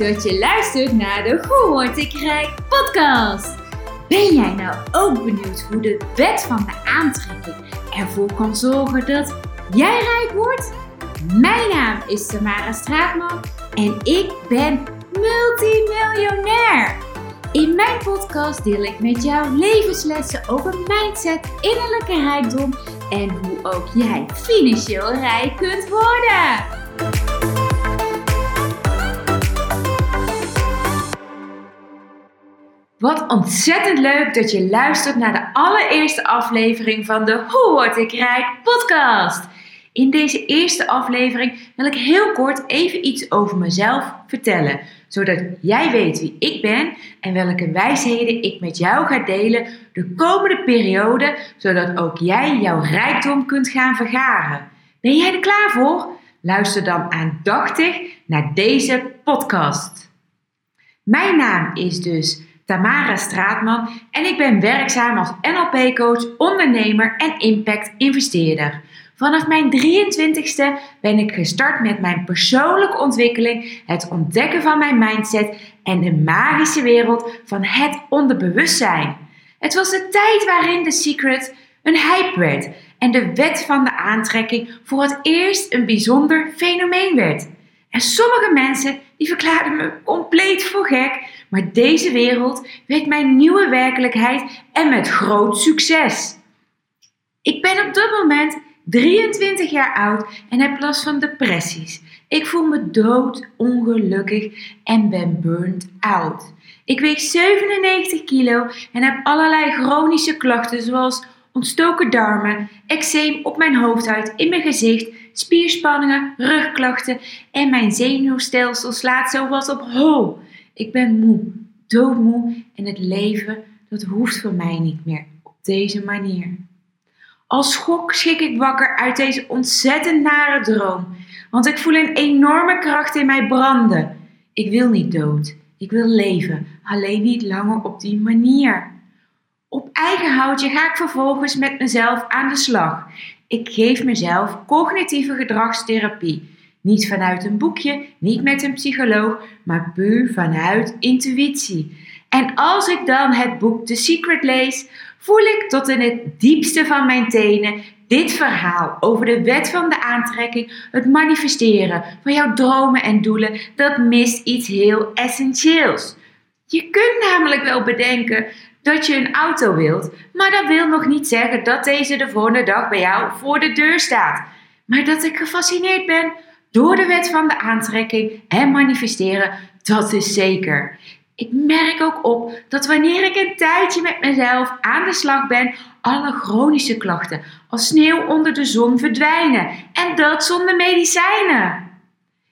dat je luistert naar de Hoe Word ik Rijk podcast. Ben jij nou ook benieuwd hoe de wet van de aantrekking ervoor kan zorgen dat jij rijk wordt? Mijn naam is Tamara Straatman en ik ben multimiljonair. In mijn podcast deel ik met jou levenslessen over mindset, innerlijke rijkdom en hoe ook jij financieel rijk kunt worden. Wat ontzettend leuk dat je luistert naar de allereerste aflevering van de Hoe Word ik Rijk podcast. In deze eerste aflevering wil ik heel kort even iets over mezelf vertellen, zodat jij weet wie ik ben en welke wijsheden ik met jou ga delen de komende periode, zodat ook jij jouw rijkdom kunt gaan vergaren. Ben jij er klaar voor? Luister dan aandachtig naar deze podcast. Mijn naam is dus Tamara Straatman en ik ben werkzaam als NLP-coach, ondernemer en impact-investeerder. Vanaf mijn 23ste ben ik gestart met mijn persoonlijke ontwikkeling, het ontdekken van mijn mindset en de magische wereld van het onderbewustzijn. Het was de tijd waarin The Secret een hype werd en de wet van de aantrekking voor het eerst een bijzonder fenomeen werd. En sommige mensen die verklaarden me compleet voor gek, maar deze wereld werd mijn nieuwe werkelijkheid en met groot succes. Ik ben op dit moment 23 jaar oud en heb last van depressies. Ik voel me dood ongelukkig en ben burnt out. Ik weeg 97 kilo en heb allerlei chronische klachten zoals ontstoken darmen, eczeem op mijn hoofdhuid, in mijn gezicht, spierspanningen, rugklachten en mijn zenuwstelsel slaat zo wat op hol. Ik ben moe, doodmoe en het leven dat hoeft voor mij niet meer op deze manier. Als schok schik ik wakker uit deze ontzettend nare droom, want ik voel een enorme kracht in mij branden. Ik wil niet dood, ik wil leven, alleen niet langer op die manier. Op eigen houtje ga ik vervolgens met mezelf aan de slag. Ik geef mezelf cognitieve gedragstherapie. Niet vanuit een boekje, niet met een psycholoog, maar puur vanuit intuïtie. En als ik dan het boek The Secret lees, voel ik tot in het diepste van mijn tenen dit verhaal over de wet van de aantrekking, het manifesteren van jouw dromen en doelen, dat mist iets heel essentieels. Je kunt namelijk wel bedenken dat je een auto wilt, maar dat wil nog niet zeggen dat deze de volgende dag bij jou voor de deur staat. Maar dat ik gefascineerd ben door de wet van de aantrekking en manifesteren, dat is zeker. Ik merk ook op dat wanneer ik een tijdje met mezelf aan de slag ben, alle chronische klachten als sneeuw onder de zon verdwijnen en dat zonder medicijnen.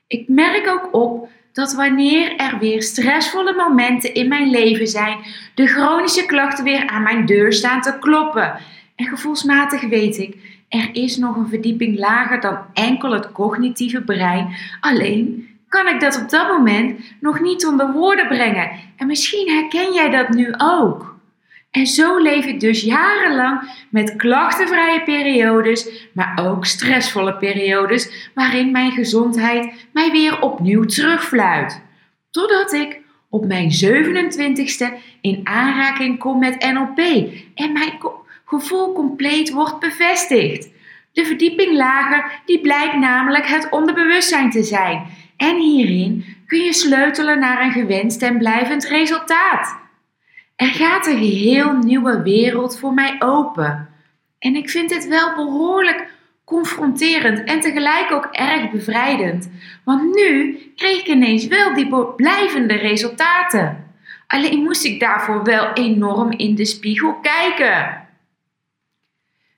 Ik merk ook op dat wanneer er weer stressvolle momenten in mijn leven zijn, de chronische klachten weer aan mijn deur staan te kloppen. En gevoelsmatig weet ik, er is nog een verdieping lager dan enkel het cognitieve brein. Alleen kan ik dat op dat moment nog niet onder woorden brengen. En misschien herken jij dat nu ook. En zo leef ik dus jarenlang met klachtenvrije periodes, maar ook stressvolle periodes waarin mijn gezondheid mij weer opnieuw terugfluit. Totdat ik op mijn 27ste in aanraking kom met NLP en mijn gevoel compleet wordt bevestigd. De verdieping lager die blijkt namelijk het onderbewustzijn te zijn. En hierin kun je sleutelen naar een gewenst en blijvend resultaat. Er gaat een geheel nieuwe wereld voor mij open. En ik vind dit wel behoorlijk confronterend en tegelijk ook erg bevrijdend. Want nu kreeg ik ineens wel die blijvende resultaten. Alleen moest ik daarvoor wel enorm in de spiegel kijken.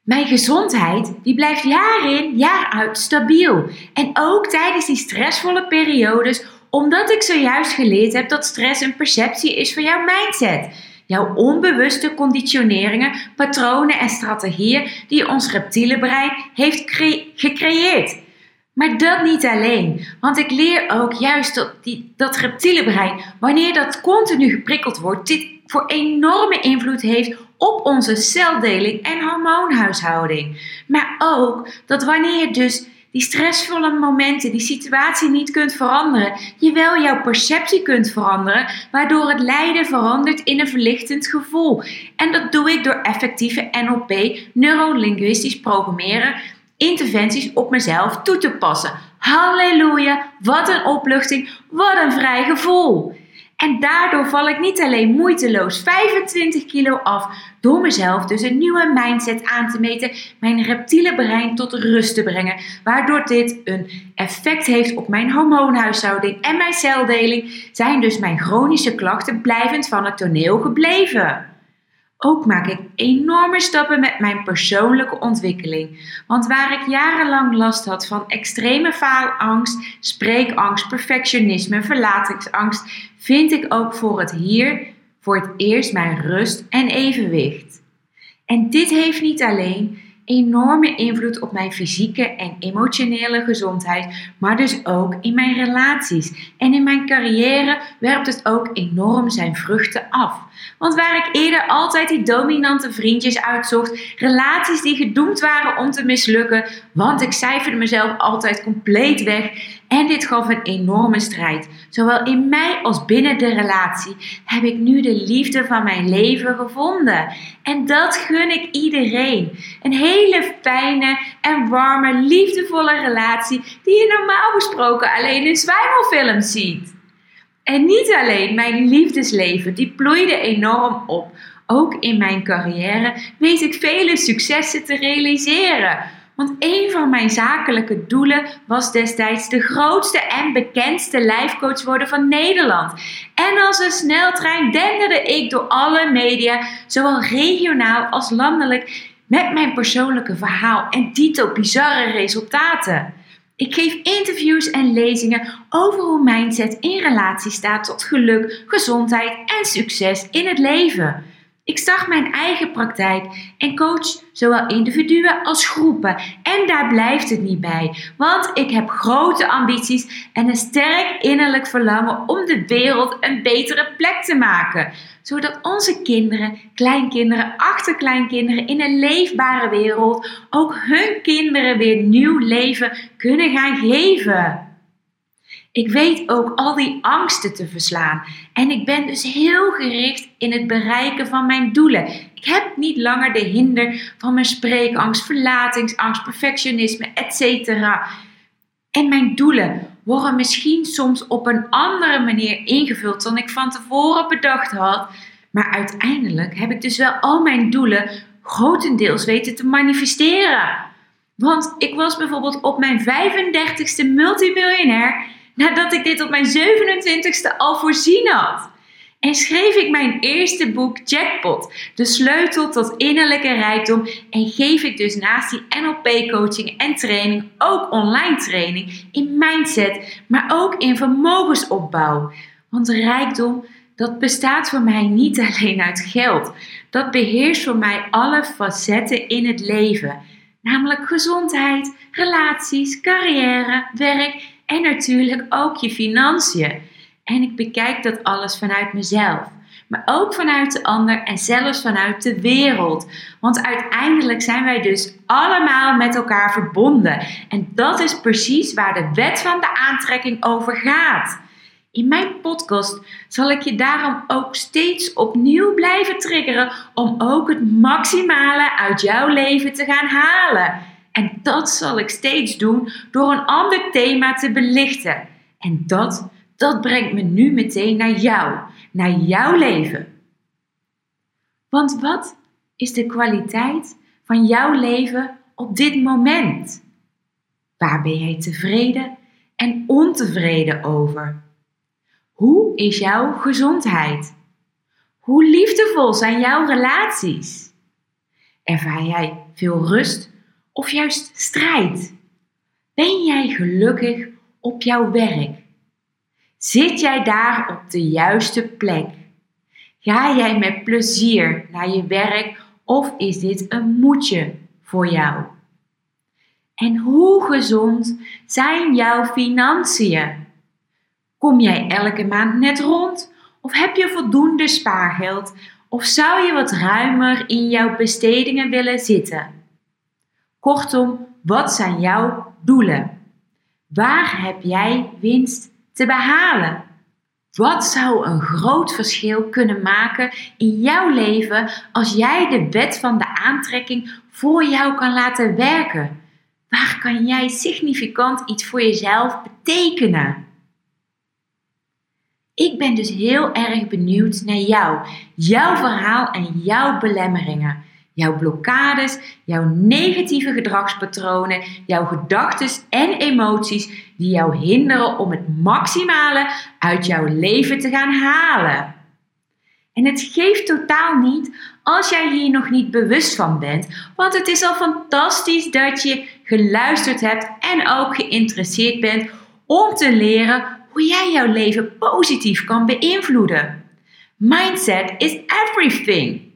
Mijn gezondheid die blijft jaar in, jaar uit stabiel. En ook tijdens die stressvolle periodes, omdat ik zojuist geleerd heb dat stress een perceptie is van jouw mindset jouw onbewuste conditioneringen, patronen en strategieën die ons reptiele brein heeft gecreëerd. Maar dat niet alleen, want ik leer ook juist dat, die, dat reptiele brein, wanneer dat continu geprikkeld wordt, dit voor enorme invloed heeft op onze celdeling en hormoonhuishouding. Maar ook dat wanneer dus die stressvolle momenten, die situatie niet kunt veranderen, je wel jouw perceptie kunt veranderen, waardoor het lijden verandert in een verlichtend gevoel. En dat doe ik door effectieve NLP, neurolinguistisch programmeren, interventies op mezelf toe te passen. Halleluja, wat een opluchting, wat een vrij gevoel. En daardoor val ik niet alleen moeiteloos 25 kilo af door mezelf dus een nieuwe mindset aan te meten, mijn reptiele brein tot rust te brengen, waardoor dit een effect heeft op mijn hormoonhuishouding en mijn celdeling, zijn dus mijn chronische klachten blijvend van het toneel gebleven. Ook maak ik enorme stappen met mijn persoonlijke ontwikkeling. Want waar ik jarenlang last had van extreme faalangst, spreekangst, perfectionisme, verlatingsangst, vind ik ook voor het hier voor het eerst mijn rust en evenwicht. En dit heeft niet alleen enorme invloed op mijn fysieke en emotionele gezondheid, maar dus ook in mijn relaties. En in mijn carrière werpt het ook enorm zijn vruchten af. Want waar ik eerder altijd die dominante vriendjes uitzocht, relaties die gedoemd waren om te mislukken, want ik cijferde mezelf altijd compleet weg en dit gaf een enorme strijd. Zowel in mij als binnen de relatie heb ik nu de liefde van mijn leven gevonden. En dat gun ik iedereen. Een hele fijne en warme, liefdevolle relatie die je normaal gesproken alleen in zwijmelfilms ziet. En niet alleen mijn liefdesleven, die bloeide enorm op. Ook in mijn carrière weet ik vele successen te realiseren. Want een van mijn zakelijke doelen was destijds de grootste en bekendste lijfcoach worden van Nederland. En als een sneltrein denderde ik door alle media, zowel regionaal als landelijk, met mijn persoonlijke verhaal en dito bizarre resultaten. Ik geef interviews en lezingen over hoe mindset in relatie staat tot geluk, gezondheid en succes in het leven. Ik start mijn eigen praktijk en coach zowel individuen als groepen. En daar blijft het niet bij, want ik heb grote ambities en een sterk innerlijk verlangen om de wereld een betere plek te maken. Zodat onze kinderen, kleinkinderen, achterkleinkinderen in een leefbare wereld ook hun kinderen weer nieuw leven kunnen gaan geven. Ik weet ook al die angsten te verslaan. En ik ben dus heel gericht in het bereiken van mijn doelen. Ik heb niet langer de hinder van mijn spreekangst, verlatingsangst, perfectionisme, etc. En mijn doelen worden misschien soms op een andere manier ingevuld dan ik van tevoren bedacht had. Maar uiteindelijk heb ik dus wel al mijn doelen grotendeels weten te manifesteren. Want ik was bijvoorbeeld op mijn 35ste multimiljonair nadat ik dit op mijn 27ste al voorzien had. En schreef ik mijn eerste boek Jackpot, de sleutel tot innerlijke rijkdom. En geef ik dus naast die NLP-coaching en training ook online training in mindset, maar ook in vermogensopbouw. Want rijkdom, dat bestaat voor mij niet alleen uit geld. Dat beheerst voor mij alle facetten in het leven. Namelijk gezondheid, relaties, carrière, werk en natuurlijk ook je financiën. En ik bekijk dat alles vanuit mezelf, maar ook vanuit de ander en zelfs vanuit de wereld. Want uiteindelijk zijn wij dus allemaal met elkaar verbonden. En dat is precies waar de wet van de aantrekking over gaat. In mijn podcast zal ik je daarom ook steeds opnieuw blijven triggeren om ook het maximale uit jouw leven te gaan halen. En dat zal ik steeds doen door een ander thema te belichten. En dat, dat brengt me nu meteen naar jou, naar jouw leven. Want wat is de kwaliteit van jouw leven op dit moment? Waar ben jij tevreden en ontevreden over? Hoe is jouw gezondheid? Hoe liefdevol zijn jouw relaties? Ervaar jij veel rust of juist strijd? Ben jij gelukkig op jouw werk? Zit jij daar op de juiste plek? Ga jij met plezier naar je werk of is dit een moedje voor jou? En hoe gezond zijn jouw financiën? Kom jij elke maand net rond of heb je voldoende spaargeld of zou je wat ruimer in jouw bestedingen willen zitten? Kortom, wat zijn jouw doelen? Waar heb jij winst te behalen? Wat zou een groot verschil kunnen maken in jouw leven als jij de wet van de aantrekking voor jou kan laten werken? Waar kan jij significant iets voor jezelf betekenen? Ik ben dus heel erg benieuwd naar jou, jouw verhaal en jouw belemmeringen. Jouw blokkades, jouw negatieve gedragspatronen, jouw gedachten en emoties die jou hinderen om het maximale uit jouw leven te gaan halen. En het geeft totaal niet als jij hier nog niet bewust van bent, want het is al fantastisch dat je geluisterd hebt en ook geïnteresseerd bent om te leren hoe jij jouw leven positief kan beïnvloeden. Mindset is everything.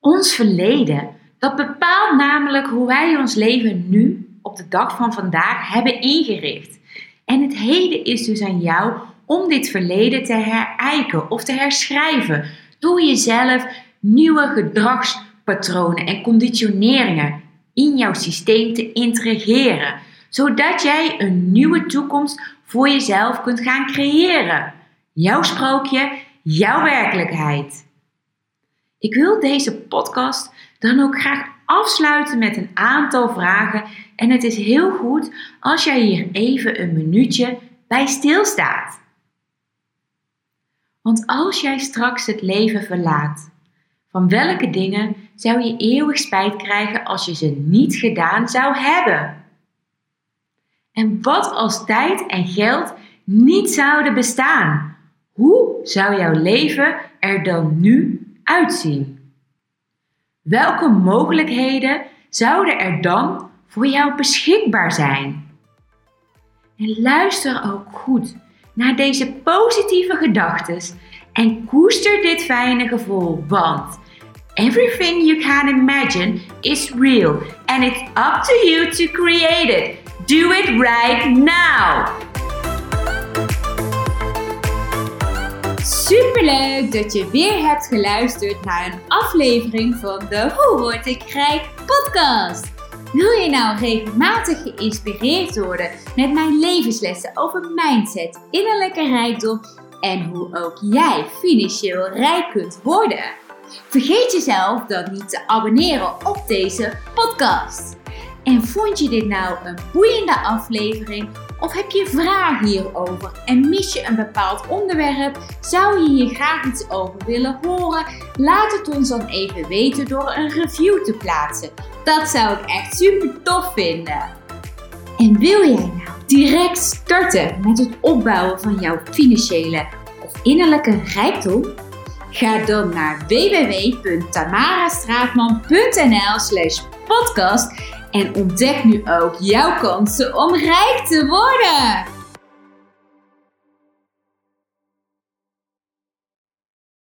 Ons verleden, dat bepaalt namelijk hoe wij ons leven nu, op de dag van vandaag, hebben ingericht. En het heden is dus aan jou om dit verleden te herijken of te herschrijven door jezelf nieuwe gedragspatronen en conditioneringen in jouw systeem te integreren, zodat jij een nieuwe toekomst voor jezelf kunt gaan creëren. Jouw sprookje, jouw werkelijkheid. Ik wil deze podcast dan ook graag afsluiten met een aantal vragen en het is heel goed als jij hier even een minuutje bij stilstaat. Want als jij straks het leven verlaat, van welke dingen zou je eeuwig spijt krijgen als je ze niet gedaan zou hebben? En wat als tijd en geld niet zouden bestaan? Hoe zou jouw leven er dan nu uitzien? Welke mogelijkheden zouden er dan voor jou beschikbaar zijn? En luister ook goed naar deze positieve gedachten en koester dit fijne gevoel, want everything you can imagine is real and it's up to you to create it. Do it right now! Superleuk dat je weer hebt geluisterd naar een aflevering van de Hoe Word ik Rijk podcast. Wil je nou regelmatig geïnspireerd worden met mijn levenslessen over mindset, innerlijke rijkdom en hoe ook jij financieel rijk kunt worden? Vergeet jezelf dan niet te abonneren op deze podcast. En vond je dit nou een boeiende aflevering? Of heb je vragen hierover en mis je een bepaald onderwerp? Zou je hier graag iets over willen horen? Laat het ons dan even weten door een review te plaatsen. Dat zou ik echt super tof vinden. En wil jij nou direct starten met het opbouwen van jouw financiële of innerlijke rijkdom? Ga dan naar www.tamarastraatman.nl slash podcast en ontdek nu ook jouw kansen om rijk te worden.